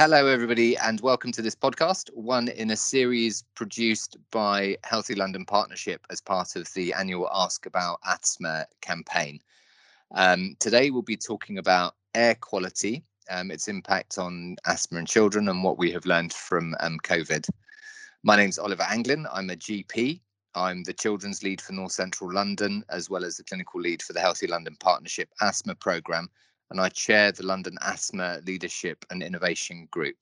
Hello, everybody, and welcome to this podcast, one in a series produced by Healthy London Partnership as part of the annual Ask About Asthma campaign. Um, today, we'll be talking about air quality, um, its impact on asthma in children, and what we have learned from um, COVID. My name's Oliver Anglin. I'm a GP. I'm the children's lead for North Central London, as well as the clinical lead for the Healthy London Partnership asthma programme and I chair the London Asthma Leadership and Innovation Group.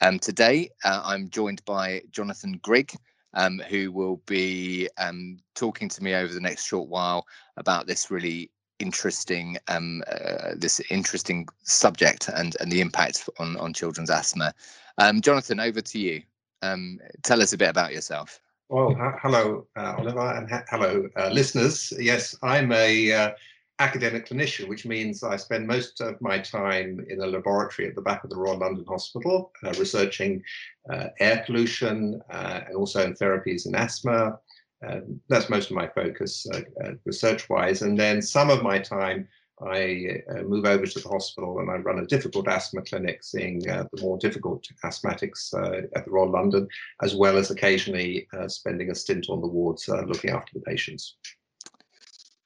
Um, today, uh, I'm joined by Jonathan Grigg, um, who will be um, talking to me over the next short while about this really interesting um, uh, this interesting subject and and the impact on on children's asthma. Um, Jonathan, over to you. Um, tell us a bit about yourself. Well, hello, uh, Oliver, and ha hello, uh, listeners. Yes, I'm a uh, academic clinician, which means I spend most of my time in a laboratory at the back of the Royal London Hospital, uh, researching uh, air pollution uh, and also in therapies in asthma. Um, that's most of my focus uh, uh, research-wise. And then some of my time I uh, move over to the hospital and I run a difficult asthma clinic, seeing the more difficult asthmatics at the Royal London, as well as occasionally spending a stint on the wards looking after the patients.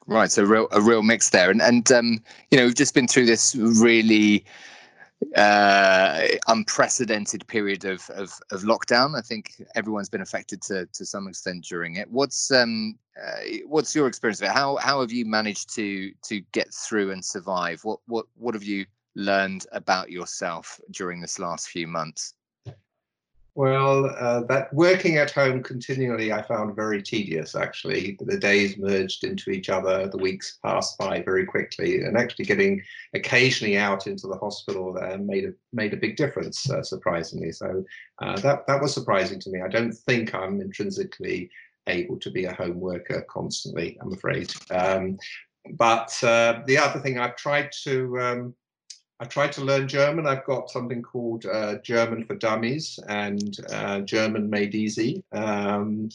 Right, so real a real mix there, and and um, you know we've just been through this really uh, unprecedented period of, of, of lockdown. I think everyone's been affected to to some extent during it. What's um uh, what's your experience of it? How how have you managed to to get through and survive? What what what have you learned about yourself during this last few months? Well, uh, that working at home continually I found very tedious actually. The days merged into each other, the weeks passed by very quickly, and actually getting occasionally out into the hospital uh, made a made a big difference, uh, surprisingly. So uh, that that was surprising to me. I don't think I'm intrinsically able to be a home worker constantly. I'm afraid. Um, but uh, the other thing I've tried to um, I tried to learn German. I've got something called uh, German for Dummies and uh, German Made Easy. Um,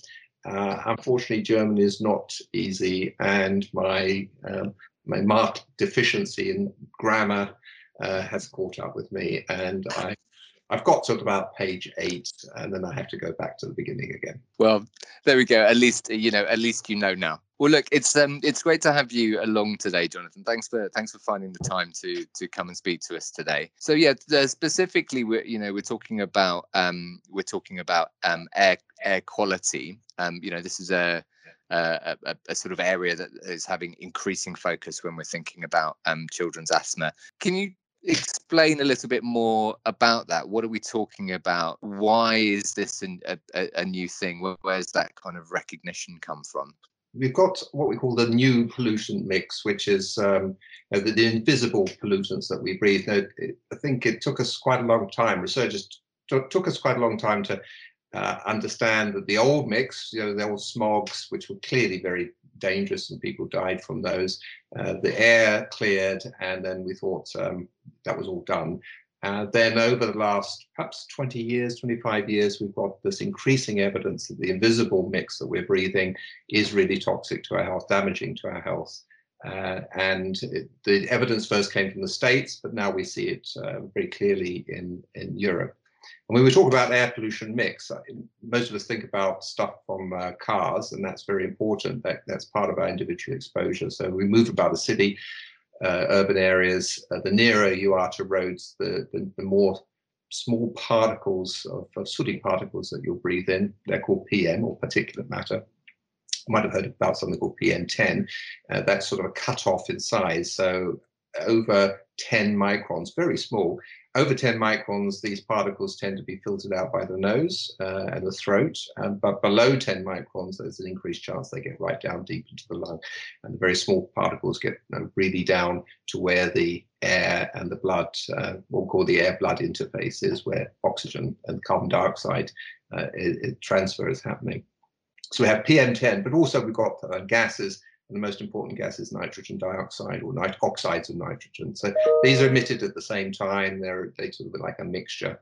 uh, unfortunately, German is not easy, and my um, my marked deficiency in grammar uh, has caught up with me, and I I've got to about page eight, and then I have to go back to the beginning again. Well, there we go. At least you know. At least you know now. Well, look, it's um, it's great to have you along today, Jonathan. Thanks for thanks for finding the time to to come and speak to us today. So yeah, specifically, we're you know we're talking about um, we're talking about um, air air quality. Um, you know, this is a a, a, a, sort of area that is having increasing focus when we're thinking about um, children's asthma. Can you explain a little bit more about that? What are we talking about? Why is this an, a, a new thing? Where, where's that kind of recognition come from? We've got what we call the new pollutant mix, which is um, know, the, the, invisible pollutants that we breathe. Now, I think it took us quite a long time, researchers took us quite a long time to uh, understand that the old mix, you know, the old smogs, which were clearly very dangerous and people died from those. Uh, the air cleared, and then we thought um, that was all done. Uh, then over the last perhaps 20 years, 25 years, we've got this increasing evidence that the invisible mix that we're breathing is really toxic to our health, damaging to our health. Uh, and it, the evidence first came from the States, but now we see it uh, very clearly in, in Europe. And when we talk about air pollution mix, most of us think about stuff from uh, cars, and that's very important. That, that's part of our individual exposure. So we move about the city, uh, urban areas, uh, the nearer you are to roads, the, the, the more small particles of, of, sooty particles that you'll breathe in. They're called PM or particulate matter. You might have heard about something called PM10. Uh, that's sort of a cutoff in size. So over 10 microns, very small, over 10 microns, these particles tend to be filtered out by the nose uh, and the throat, um, but below 10 microns, there's an increased chance they get right down deep into the lung. And the very small particles get you know, really down to where the air and the blood, uh, what we call the air-blood interface is, where oxygen and carbon dioxide uh, it, it transfer is happening. So we have PM10, but also we've got uh, gases and the most important gas is nitrogen dioxide or nit oxides of nitrogen. So these are emitted at the same time. They're they sort of like a mixture.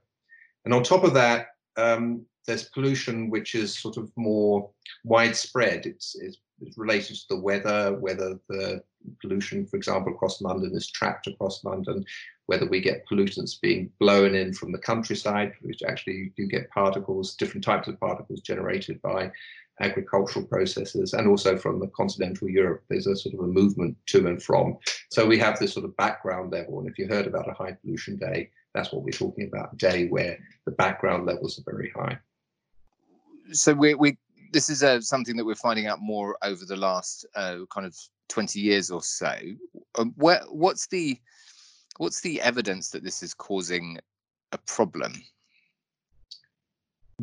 And on top of that, um, there's pollution which is sort of more widespread. It's, it's, it's, related to the weather, whether the pollution, for example, across London is trapped across London, whether we get pollutants being blown in from the countryside, which actually you get particles, different types of particles generated by agricultural processes, and also from the continental Europe, there's a sort of a movement to and from. So we have this sort of background level, and if you heard about a high pollution day, that's what we're talking about, a day where the background levels are very high. So we, we this is uh, something that we're finding out more over the last uh, kind of 20 years or so. Um, where, what's the what's the evidence that this is causing a problem?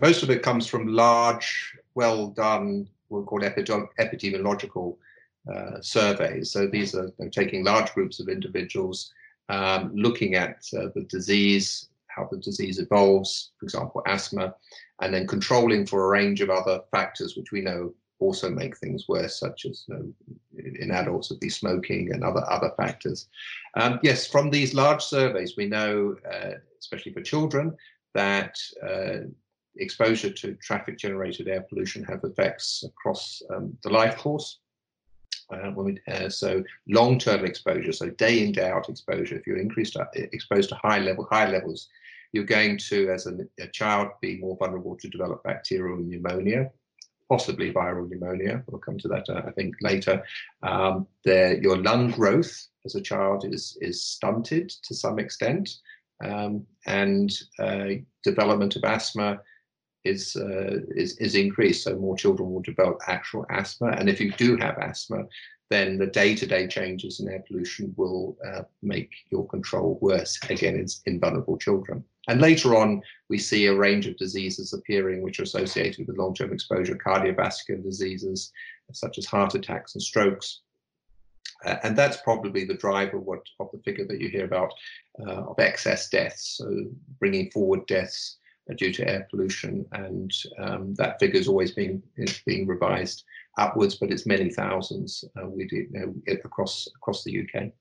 Most of it comes from large, well done, we'll call epidemiological uh, surveys. So these are taking large groups of individuals, um, looking at uh, the disease, how the disease evolves, for example, asthma, and then controlling for a range of other factors which we know also make things worse, such as you know, in adults would be smoking and other other factors. Um, yes, from these large surveys, we know, uh, especially for children, that uh, exposure to traffic-generated air pollution have effects across um, the life course. Uh, we, uh, so long-term exposure, so day in day out exposure. If you're increased uh, exposed to high level high levels, you're going to, as a, a child, be more vulnerable to develop bacterial pneumonia possibly viral pneumonia. We'll come to that, uh, I think, later. Um, your lung growth as a child is, is stunted to some extent, um, and uh, development of asthma is, uh, is, is increased. So more children will develop actual asthma. And if you do have asthma, then the day-to-day changes in air pollution will uh, make your control worse. Again, it's in vulnerable children. And later on, we see a range of diseases appearing which are associated with long-term exposure, cardiovascular diseases, such as heart attacks and strokes. Uh, and that's probably the driver what, of the figure that you hear about uh, of excess deaths, so bringing forward deaths due to air pollution. And um, that figure is always being, is being revised upwards, but it's many thousands uh, we do, know, across, across the UK.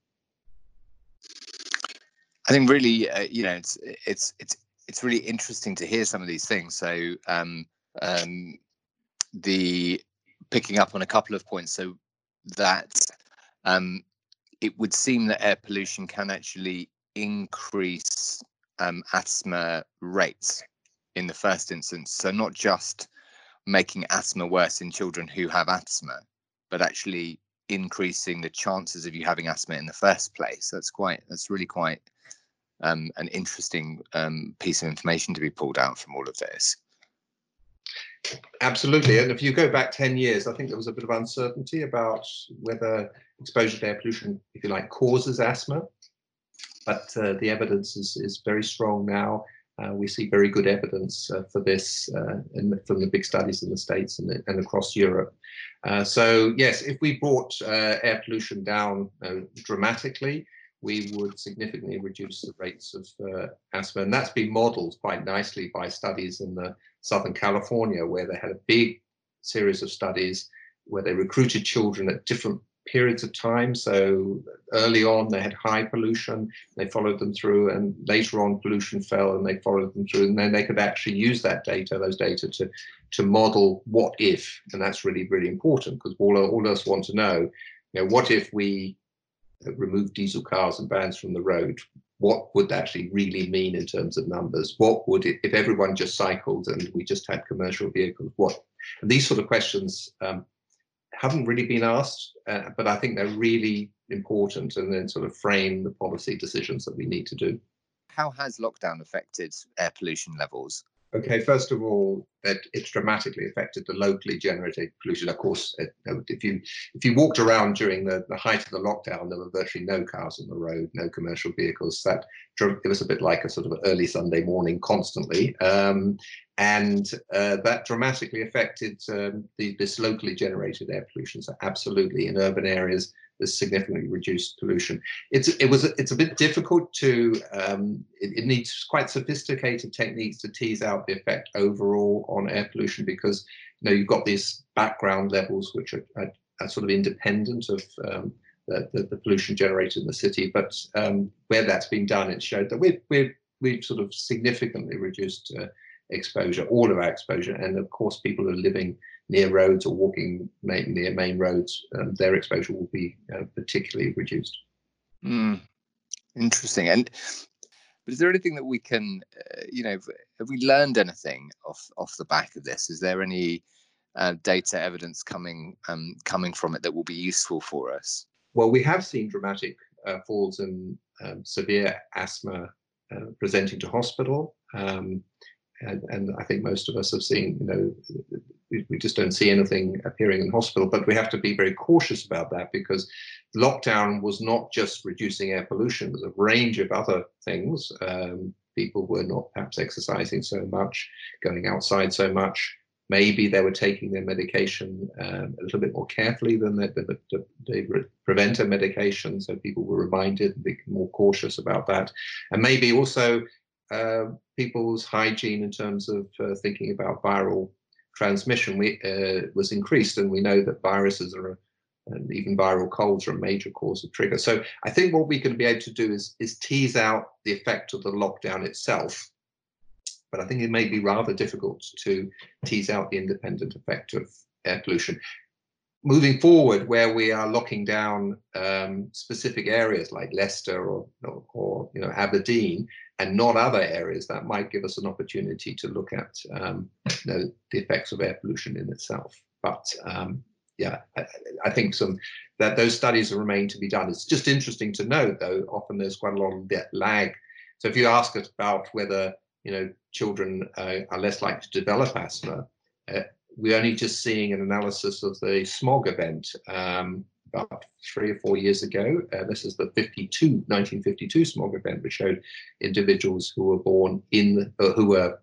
I think really, uh, you know, it's it's it's it's really interesting to hear some of these things. So um, um, the picking up on a couple of points, so that um, it would seem that air pollution can actually increase um, asthma rates in the first instance. So not just making asthma worse in children who have asthma, but actually increasing the chances of you having asthma in the first place. That's quite that's really quite um, an interesting um, piece of information to be pulled out from all of this. Absolutely. And if you go back 10 years, I think there was a bit of uncertainty about whether exposure to air pollution, if you like, causes asthma. But uh, the evidence is, is very strong now. Uh, we see very good evidence uh, for this uh, in, from the big studies in the States and, and across Europe. Uh, so yes, if we brought uh, air pollution down dramatically, we would significantly reduce the rates of asthma. And that's been modeled quite nicely by studies in the Southern California, where they had a big series of studies where they recruited children at different periods of time. So early on, they had high pollution, they followed them through, and later on, pollution fell and they followed them through. And then they could actually use that data, those data, to, to model what if. And that's really, really important because all, all of us want to know, you know, what if we remove diesel cars and vans from the road, what would that actually really mean in terms of numbers? What would it, if everyone just cycled and we just had commercial vehicles, what? And these sort of questions um, haven't really been asked, uh, but I think they're really important and then sort of frame the policy decisions that we need to do. How has lockdown affected air pollution levels? Okay, first of all, that it's dramatically affected the locally generated pollution. Of course, it, if you if you walked around during the, the height of the lockdown, there were virtually no cars on the road, no commercial vehicles. That it was a bit like a sort of early Sunday morning, constantly, um, and uh, that dramatically affected um, the, this locally generated air pollution. So, absolutely, in urban areas, there's significantly reduced pollution. It's it was it's a bit difficult to um, it, it, needs quite sophisticated techniques to tease out the effect overall on air pollution because you know you've got these background levels which are, are, are sort of independent of um, the, the, the, pollution generated in the city. But um, where that's been done, it showed that we've we've we've sort of significantly reduced uh, exposure, all of our exposure, and of course, people who are living near roads or walking near main roads, um, their exposure will be uh, particularly reduced. Mm, interesting. And but is there anything that we can, uh, you know, have we learned anything off off the back of this? Is there any uh, data evidence coming um, coming from it that will be useful for us? Well, we have seen dramatic uh, falls in um, severe asthma uh, presenting to hospital. Um, and, and, I think most of us have seen, you know, we, just don't see anything appearing in hospital, but we have to be very cautious about that because lockdown was not just reducing air pollution, there's a range of other things. Um, people were not perhaps exercising so much, going outside so much, maybe they were taking their medication um, a little bit more carefully than the, the, the, the, preventer medication. So people were reminded and be more cautious about that. And maybe also uh, people's hygiene in terms of uh, thinking about viral transmission we, uh, was increased. And we know that viruses are, and even viral colds are a major cause of trigger. So I think what we can be able to do is, is tease out the effect of the lockdown itself but I think it may be rather difficult to tease out the independent effect of air pollution. Moving forward, where we are locking down um, specific areas like Leicester or, or, or, you know Aberdeen, and not other areas, that might give us an opportunity to look at um, you know, the effects of air pollution in itself. But um, yeah, I, I, think some that those studies remain to be done. It's just interesting to note, though. Often there's quite a lot of lag. So if you ask us about whether you know, children uh, are less likely to develop asthma. Uh, we're only just seeing an analysis of the smog event um, about three or four years ago. Uh, this is the 52, 1952 smog event, which showed individuals who were born in, uh, who were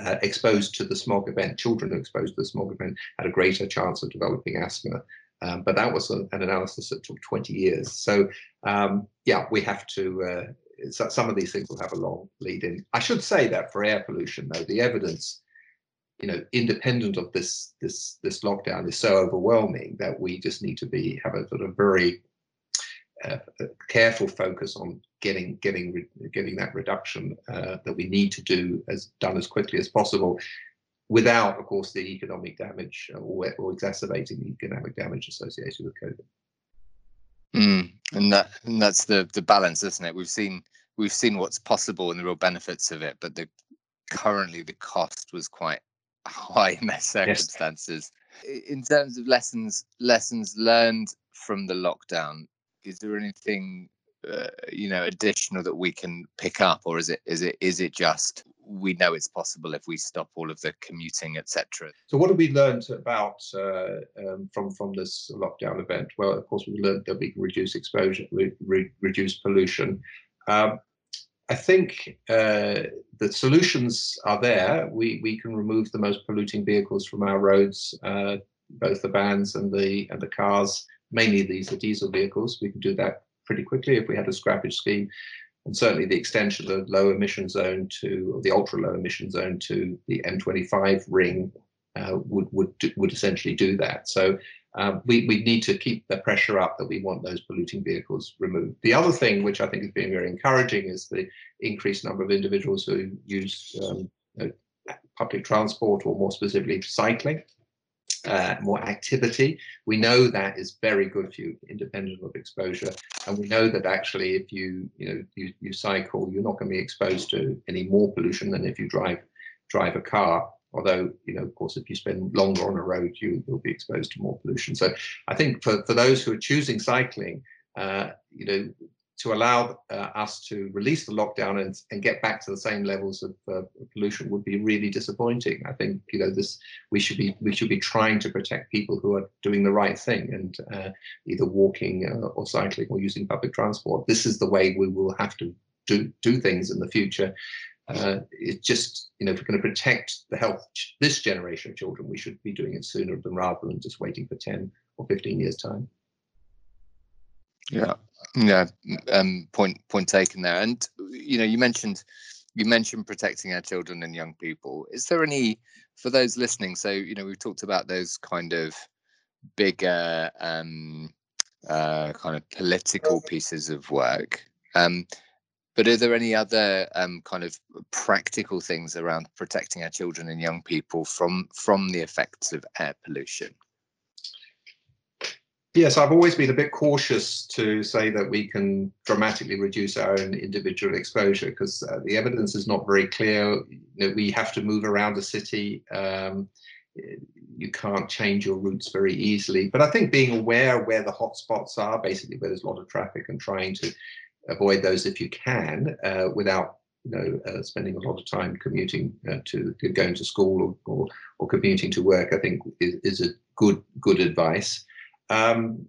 uh, exposed to the smog event, children exposed to the smog event had a greater chance of developing asthma. Um, but that was a, an analysis that took 20 years. So um, yeah, we have to uh, some of these things will have a long lead in. I should say that for air pollution, though, the evidence, you know, independent of this this this lockdown is so overwhelming that we just need to be have a sort of very uh, careful focus on getting getting getting that reduction uh, that we need to do as done as quickly as possible without of course the economic damage or, or exacerbating the economic damage associated with covid Mm, and that and that's the the balance, isn't it? We've seen we've seen what's possible and the real benefits of it, but the currently the cost was quite high in those circumstances. Yes. In terms of lessons lessons learned from the lockdown, is there anything uh, you know additional that we can pick up, or is it is it is it just we know it's possible if we stop all of the commuting, etc. So, what have we learned about uh, um, from from this lockdown event? Well, of course, we learned that we can reduce exposure, re- re- reduce pollution. Um, I think uh, the solutions are there. We we can remove the most polluting vehicles from our roads, uh, both the vans and the and the cars. Mainly, these are diesel vehicles. We can do that pretty quickly if we had a scrappage scheme and certainly the extension of the low emission zone to the ultra low emission zone to the M25 ring uh, would would would essentially do that. So um, we we need to keep the pressure up that we want those polluting vehicles removed. The other thing, which I think has been very encouraging, is the increased number of individuals who use um, you know, public transport or more specifically cycling uh, more activity. We know that is very good for you, independent of exposure. And we know that actually, if you you know you, you cycle, you're not going to be exposed to any more pollution than if you drive drive a car. Although, you know, of course, if you spend longer on a road, you will be exposed to more pollution. So I think for, for those who are choosing cycling, uh, you know, to allow uh, us to release the lockdown and, and get back to the same levels of uh, pollution would be really disappointing. I think you know this we should be we should be trying to protect people who are doing the right thing and uh, either walking uh, or cycling or using public transport. This is the way we will have to do do things in the future. Uh, it's just you know if we're going to protect the health this generation of children, we should be doing it sooner than rather than just waiting for ten or fifteen years time. Yeah, yeah. Um, point point taken there. And you know, you mentioned you mentioned protecting our children and young people. Is there any for those listening? So you know, we've talked about those kind of bigger um, uh, kind of political pieces of work. Um, but are there any other um, kind of practical things around protecting our children and young people from from the effects of air pollution? Yes, I've always been a bit cautious to say that we can dramatically reduce our own individual exposure because uh, the evidence is not very clear. You know, we have to move around the city. Um, you can't change your routes very easily. But I think being aware where the hotspots are, basically where there's a lot of traffic, and trying to avoid those if you can, uh, without you know uh, spending a lot of time commuting uh, to, going to school or, or, or commuting to work, I think is, is a good good advice. Um,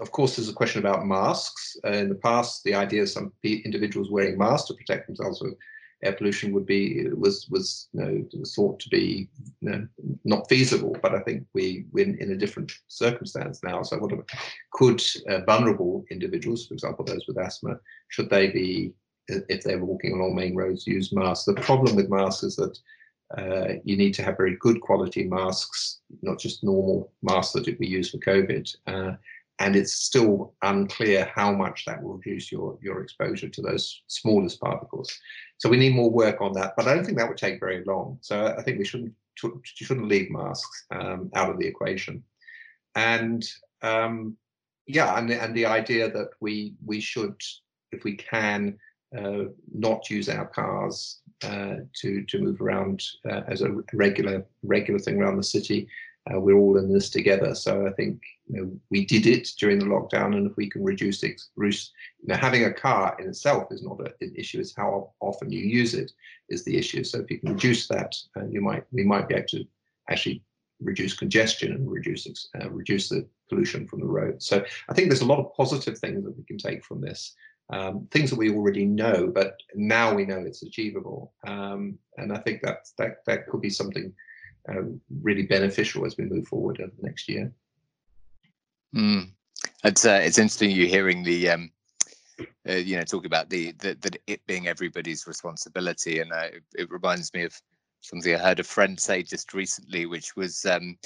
of course, there's a question about masks. Uh, in the past, the idea of some individuals wearing masks to protect themselves from air pollution would be was was you know thought to be you know, not feasible. But I think we we're in a different circumstance now. So, what could uh, vulnerable individuals, for example, those with asthma, should they be if they're walking along main roads, use masks? The problem with masks is that uh, you need to have very good quality masks, not just normal masks that we use for COVID. Uh, and it's still unclear how much that will reduce your, your exposure to those smallest particles. So we need more work on that, but I don't think that would take very long. So I think we shouldn't shouldn't leave masks um, out of the equation. And um, yeah, and, and the idea that we we should, if we can, uh, not use our cars uh, to to move around uh, as a regular regular thing around the city. Uh, we're all in this together. So I think you know, we did it during the lockdown, and if we can reduce it, you know, having a car in itself is not a, an issue. It's how often you use it is the issue. So if you can reduce that, uh, you might we might be able to actually reduce congestion and reduce uh, reduce the pollution from the road. So I think there's a lot of positive things that we can take from this um, things that we already know, but now we know it's achievable. Um, and I think that that that could be something really beneficial as we move forward over the next year. Mm. It's uh, it's interesting you hearing the um, uh, you know talk about the, the that it being everybody's responsibility, and uh, it reminds me of something I heard a friend say just recently, which was um,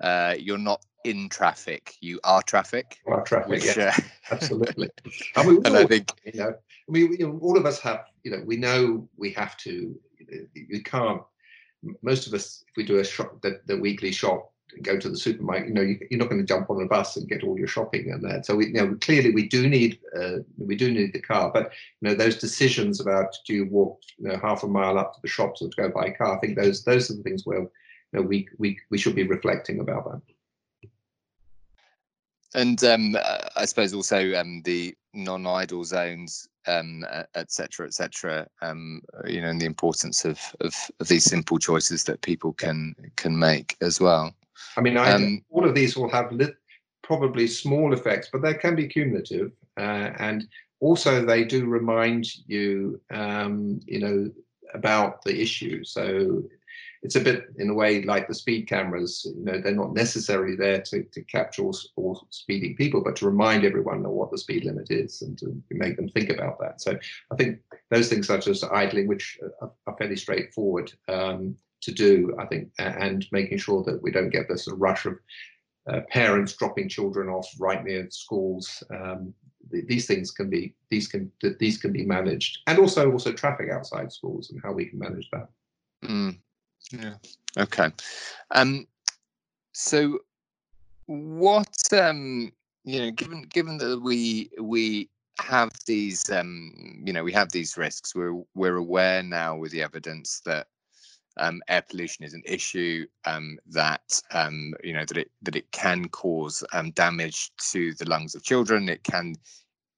uh, you're not in traffic, you are traffic. Are traffic, which, yeah, uh, absolutely. and, we, and I think you know, I mean, you know, all of us have, you know, we know we have to. You, can't. Most of us, if we do a shop, the, the weekly shop, go to the supermarket, you know, you, are not going to jump on a bus and get all your shopping and that. So we, you know, clearly we do need, uh, we do need the car. But you know, those decisions about do you walk, you know, half a mile up to the shops or to go buy a car, I think those those are the things where you know, we we we should be reflecting about that. And um, uh, I suppose also um, the non-idle zones, um, etc., etc. Um, you know, and the importance of, of, of these simple choices that people can can make as well. I mean, I, um, all of these will have lit, probably small effects, but they can be cumulative, uh, and also they do remind you, um, you know, about the issue. So it's a bit in a way like the speed cameras you know they're not necessarily there to, to capture all, all speeding people but to remind everyone what the speed limit is and to make them think about that. So i think those things such as idling which are, fairly straightforward um, to do i think and making sure that we don't get this rush of uh, parents dropping children off right near schools. Um, these things can be these can these can be managed. And also also traffic outside schools and how we can manage that. Mm. Yeah. Okay. Um. So, what um, you know, given given that we we have these um, you know, we have these risks. We're we're aware now with the evidence that um, air pollution is an issue um, that um, you know that it that it can cause um, damage to the lungs of children. It can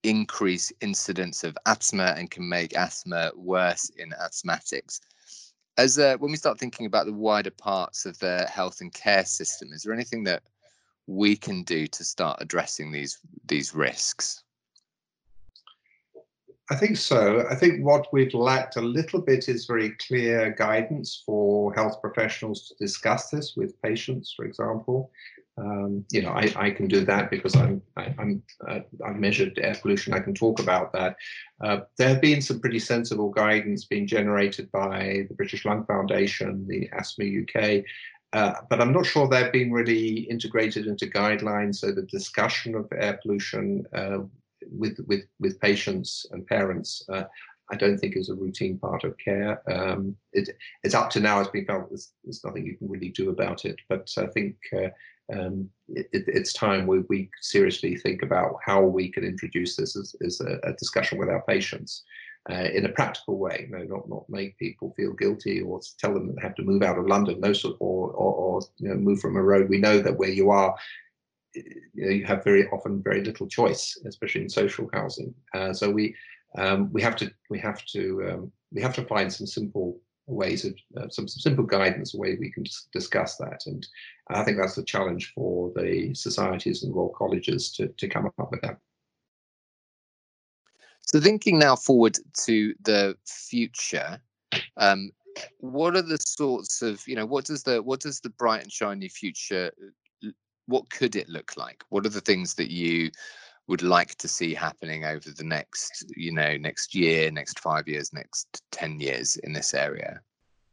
increase incidence of asthma and can make asthma worse in asthmatics as uh, when we start thinking about the wider parts of the health and care system, is there anything that we can do to start addressing these these risks? I think so. I think what we've lacked a little bit is very clear guidance for health professionals to discuss this with patients, for example. Um, you know, I, I can do that because I'm I, am i uh, I've measured air pollution. I can talk about that. Uh, there have been some pretty sensible guidance being generated by the British Lung Foundation, the Asthma UK, uh, but I'm not sure they've been really integrated into guidelines. So the discussion of air pollution uh, with with with patients and parents, uh, I don't think is a routine part of care. Um, it, it's up to now, it's been felt there's, there's, nothing you can really do about it. But I think uh, um, it, it's time we, we seriously think about how we can introduce this as, as a, a, discussion with our patients. Uh, in a practical way, know, not not make people feel guilty or tell them that they have to move out of London, no sort, or or, or you know, move from a road. We know that where you are, you know, you have very often very little choice, especially in social housing. Uh, so we um, we have to we have to um, we have to find some simple ways of uh, some, some simple guidance, a way we can discuss that. And I think that's the challenge for the societies and Royal Colleges to, to come up with that. So thinking now forward to the future, um, what are the sorts of, you know, what does the what does the bright and shiny future, what could it look like? What are the things that you would like to see happening over the next, you know, next year, next five years, next 10 years in this area?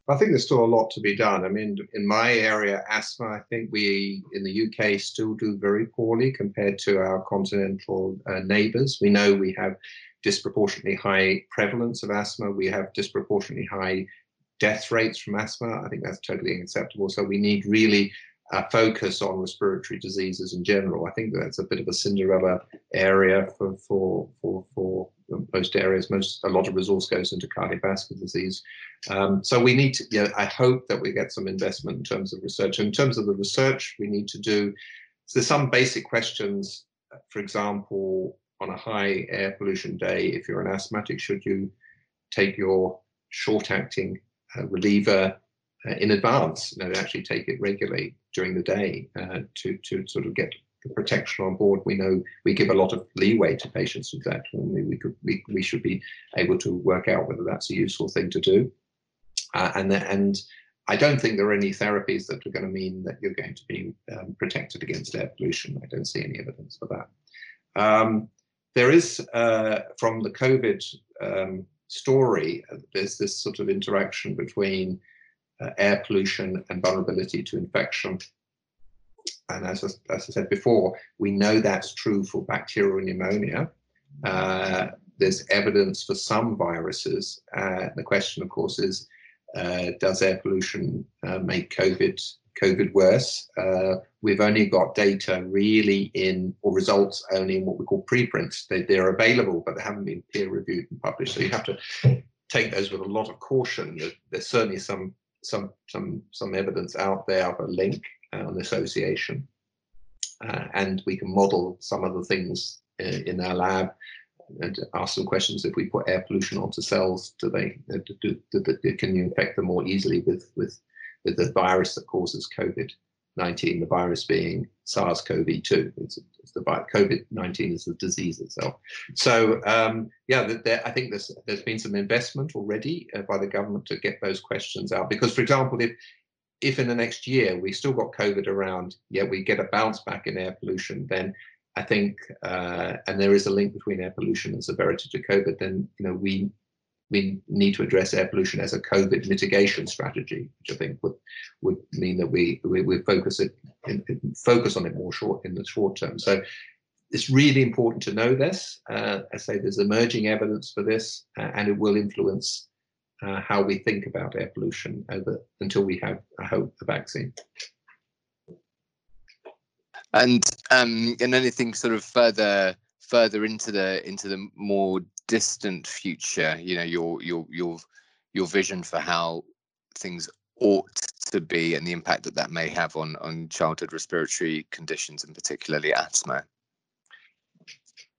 I think there's still a lot to be done. I mean, in my area, asthma, I think we in the UK still do very poorly compared to our continental uh, neighbours. We know we have disproportionately high prevalence of asthma. We have disproportionately high death rates from asthma. I think that's totally unacceptable. So we need really focus on respiratory diseases in general. I think that's a bit of a Cinderella area for for for for most areas. Most a lot of resource goes into cardiovascular disease. Um, so we need to. I hope that we get some investment in terms of research. In terms of the research, we need to do. So there's some basic questions. For example, on a high air pollution day, if you're an asthmatic, should you take your short-acting uh, reliever in advance, you know, actually take it regularly during the day uh, to, to sort of get the protection on board. We know we give a lot of leeway to patients with that. We, we, could, we, we should be able to work out whether that's a useful thing to do. Uh, and, and I don't think there are any therapies that are going to mean that you're going to be um, protected against air pollution. I don't see any evidence for that. Um, there is, uh, from the COVID um, story, uh, there's this sort of interaction between uh, air pollution and vulnerability to infection. And as, as I said before, we know that's true for bacterial pneumonia. Uh, there's evidence for some viruses. Uh, the question, of course, is uh, does air pollution uh, make COVID COVID worse? Uh, we've only got data really in, or results only in what we call preprints. They, they're available, but they haven't been peer reviewed and published. So you have to take those with a lot of caution. There's certainly some some some some evidence out there of a link uh, an association, uh, and we can model some of the things in, in, our lab and ask some questions. If we put air pollution onto cells, do they uh, do, do, do, can you infect them more easily with with with the virus that causes COVID? 19, the virus being SARS-CoV-2. It's, it's, the COVID-19 is the disease itself. So um, yeah, I think there's there's been some investment already uh, by the government to get those questions out. Because, for example, if if in the next year we still got COVID around, yet we get a bounce back in air pollution, then I think, uh, and there is a link between air pollution and severity to COVID, then you know we we need to address air pollution as a COVID mitigation strategy, which I think would would mean that we we, we focus it focus on it more short in the short term. So it's really important to know this. Uh, I say there's emerging evidence for this, uh, and it will influence uh, how we think about air pollution over until we have, I hope, a vaccine. And um, and anything sort of further further into the into the more distant future you know your your your your vision for how things ought to be and the impact that that may have on on childhood respiratory conditions and particularly asthma?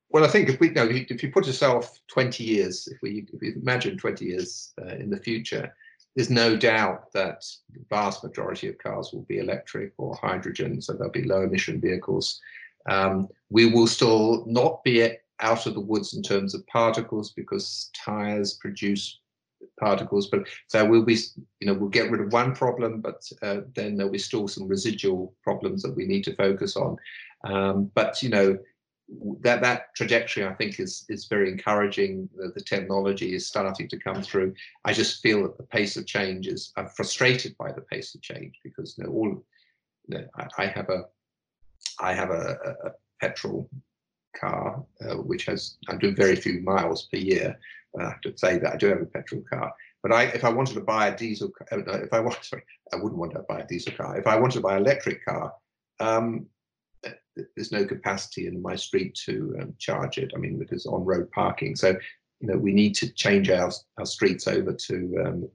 Well i think if we you know if you put yourself 20 years if we if we imagine 20 years uh, in the future there's no doubt that the vast majority of cars will be electric or hydrogen so there'll be low emission vehicles um, we will still not be out of the woods in terms of particles because tires produce particles but so we'll be you know we'll get rid of one problem but uh, then there'll be still some residual problems that we need to focus on. Um, but you know that that trajectory i think is is very encouraging the, the, technology is starting to come through. I just feel that the pace of change is i'm frustrated by the pace of change because you know all you know, I, I have a i have a, a petrol car, uh, which has I do very few miles per year. I have to say that I do have a petrol car. But I, if I wanted to buy a diesel, uh, if I want, sorry, I wouldn't want to buy a diesel car. If I wanted to buy an electric car, um, there's no capacity in my street to um, charge it. I mean, because on-road parking. So, you know, we need to change our our streets over to um,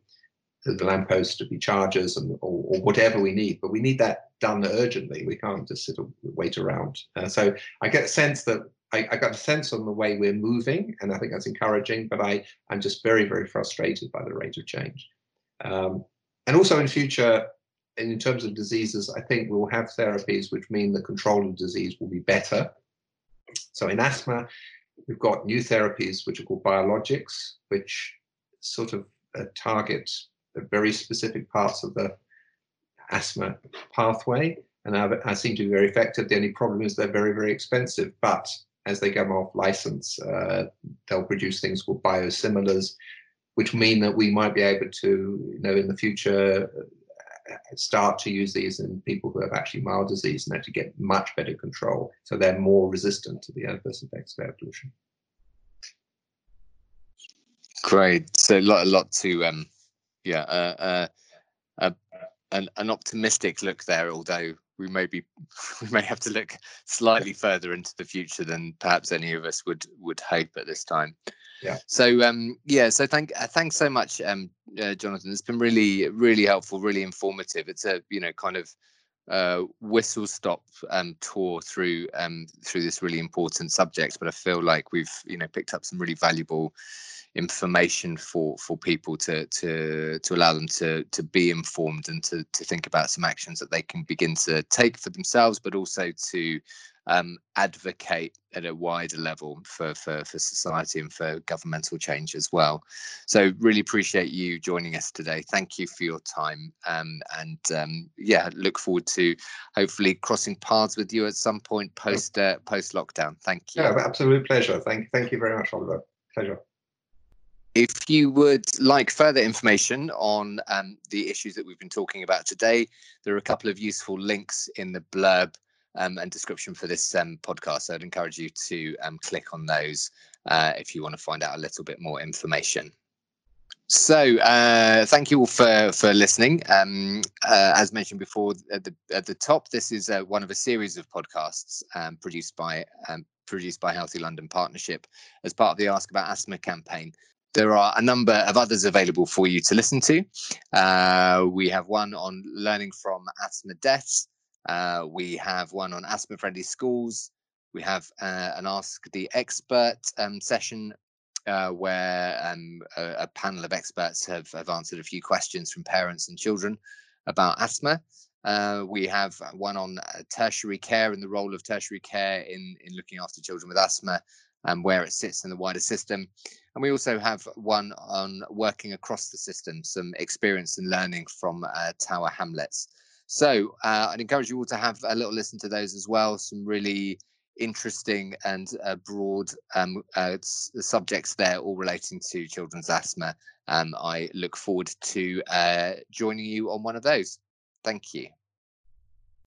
the lampposts to be chargers and or, or, whatever we need. But we need that done urgently. We can't just sit and wait around. Uh, so I get a sense that I, I, got a sense on the way we're moving, and I think that's encouraging. But I I'm just very very frustrated by the rate of change. Um, and also in future, in terms of diseases, I think we'll have therapies which mean the control of disease will be better. So in asthma, we've got new therapies which are called biologics, which sort of uh, target very specific parts of the asthma pathway, and I, I, seem to be very effective. The only problem is they're very, very expensive. But as they come off license, uh, they'll produce things called biosimilars, which mean that we might be able to, you know, in the future, start to use these in people who have actually mild disease and actually get much better control. So they're more resistant to the adverse effects of air pollution. Great. So a lot, a lot to, um, yeah, uh, uh, an, an optimistic look there, although we may be we may have to look slightly further into the future than perhaps any of us would would hope at this time. Yeah. So um yeah, so thank uh, thanks so much um uh, Jonathan. It's been really really helpful, really informative. It's a you know kind of uh, whistle stop um, tour through um, through this really important subject, but I feel like we've you know picked up some really valuable information for for people to to to allow them to to be informed and to to think about some actions that they can begin to take for themselves, but also to um, advocate at a wider level for, for for society and for governmental change as well. So really appreciate you joining us today. Thank you for your time, um, and um, yeah, look forward to hopefully crossing paths with you at some point post uh, post lockdown. Thank you. Yeah, absolute pleasure. Thank thank you very much, Oliver. Pleasure. If you would like further information on um, the issues that we've been talking about today, there are a couple of useful links in the blurb um, and description for this um, podcast. So I'd encourage you to um, click on those uh, if you want to find out a little bit more information. So, uh, thank you all for for listening. Um, uh, as mentioned before, at the at the top, this is uh, one of a series of podcasts um, produced by um, produced by Healthy London Partnership as part of the Ask About Asthma campaign. There are a number of others available for you to listen to. Uh, we have one on learning from asthma deaths. Uh, we have one on asthma friendly schools. We have uh, an Ask the Expert um, session uh, where um, a, a, panel of experts have, have answered a few questions from parents and children about asthma. Uh, we have one on uh, tertiary care and the role of tertiary care in, in looking after children with asthma and where it sits in the wider system. And we also have one on working across the system, some experience and learning from uh, Tower Hamlets. So uh, I'd encourage you all to have a little listen to those as well. Some really interesting and uh, broad um, uh, subjects there, all relating to children's asthma. Um, I look forward to uh, joining you on one of those. Thank you.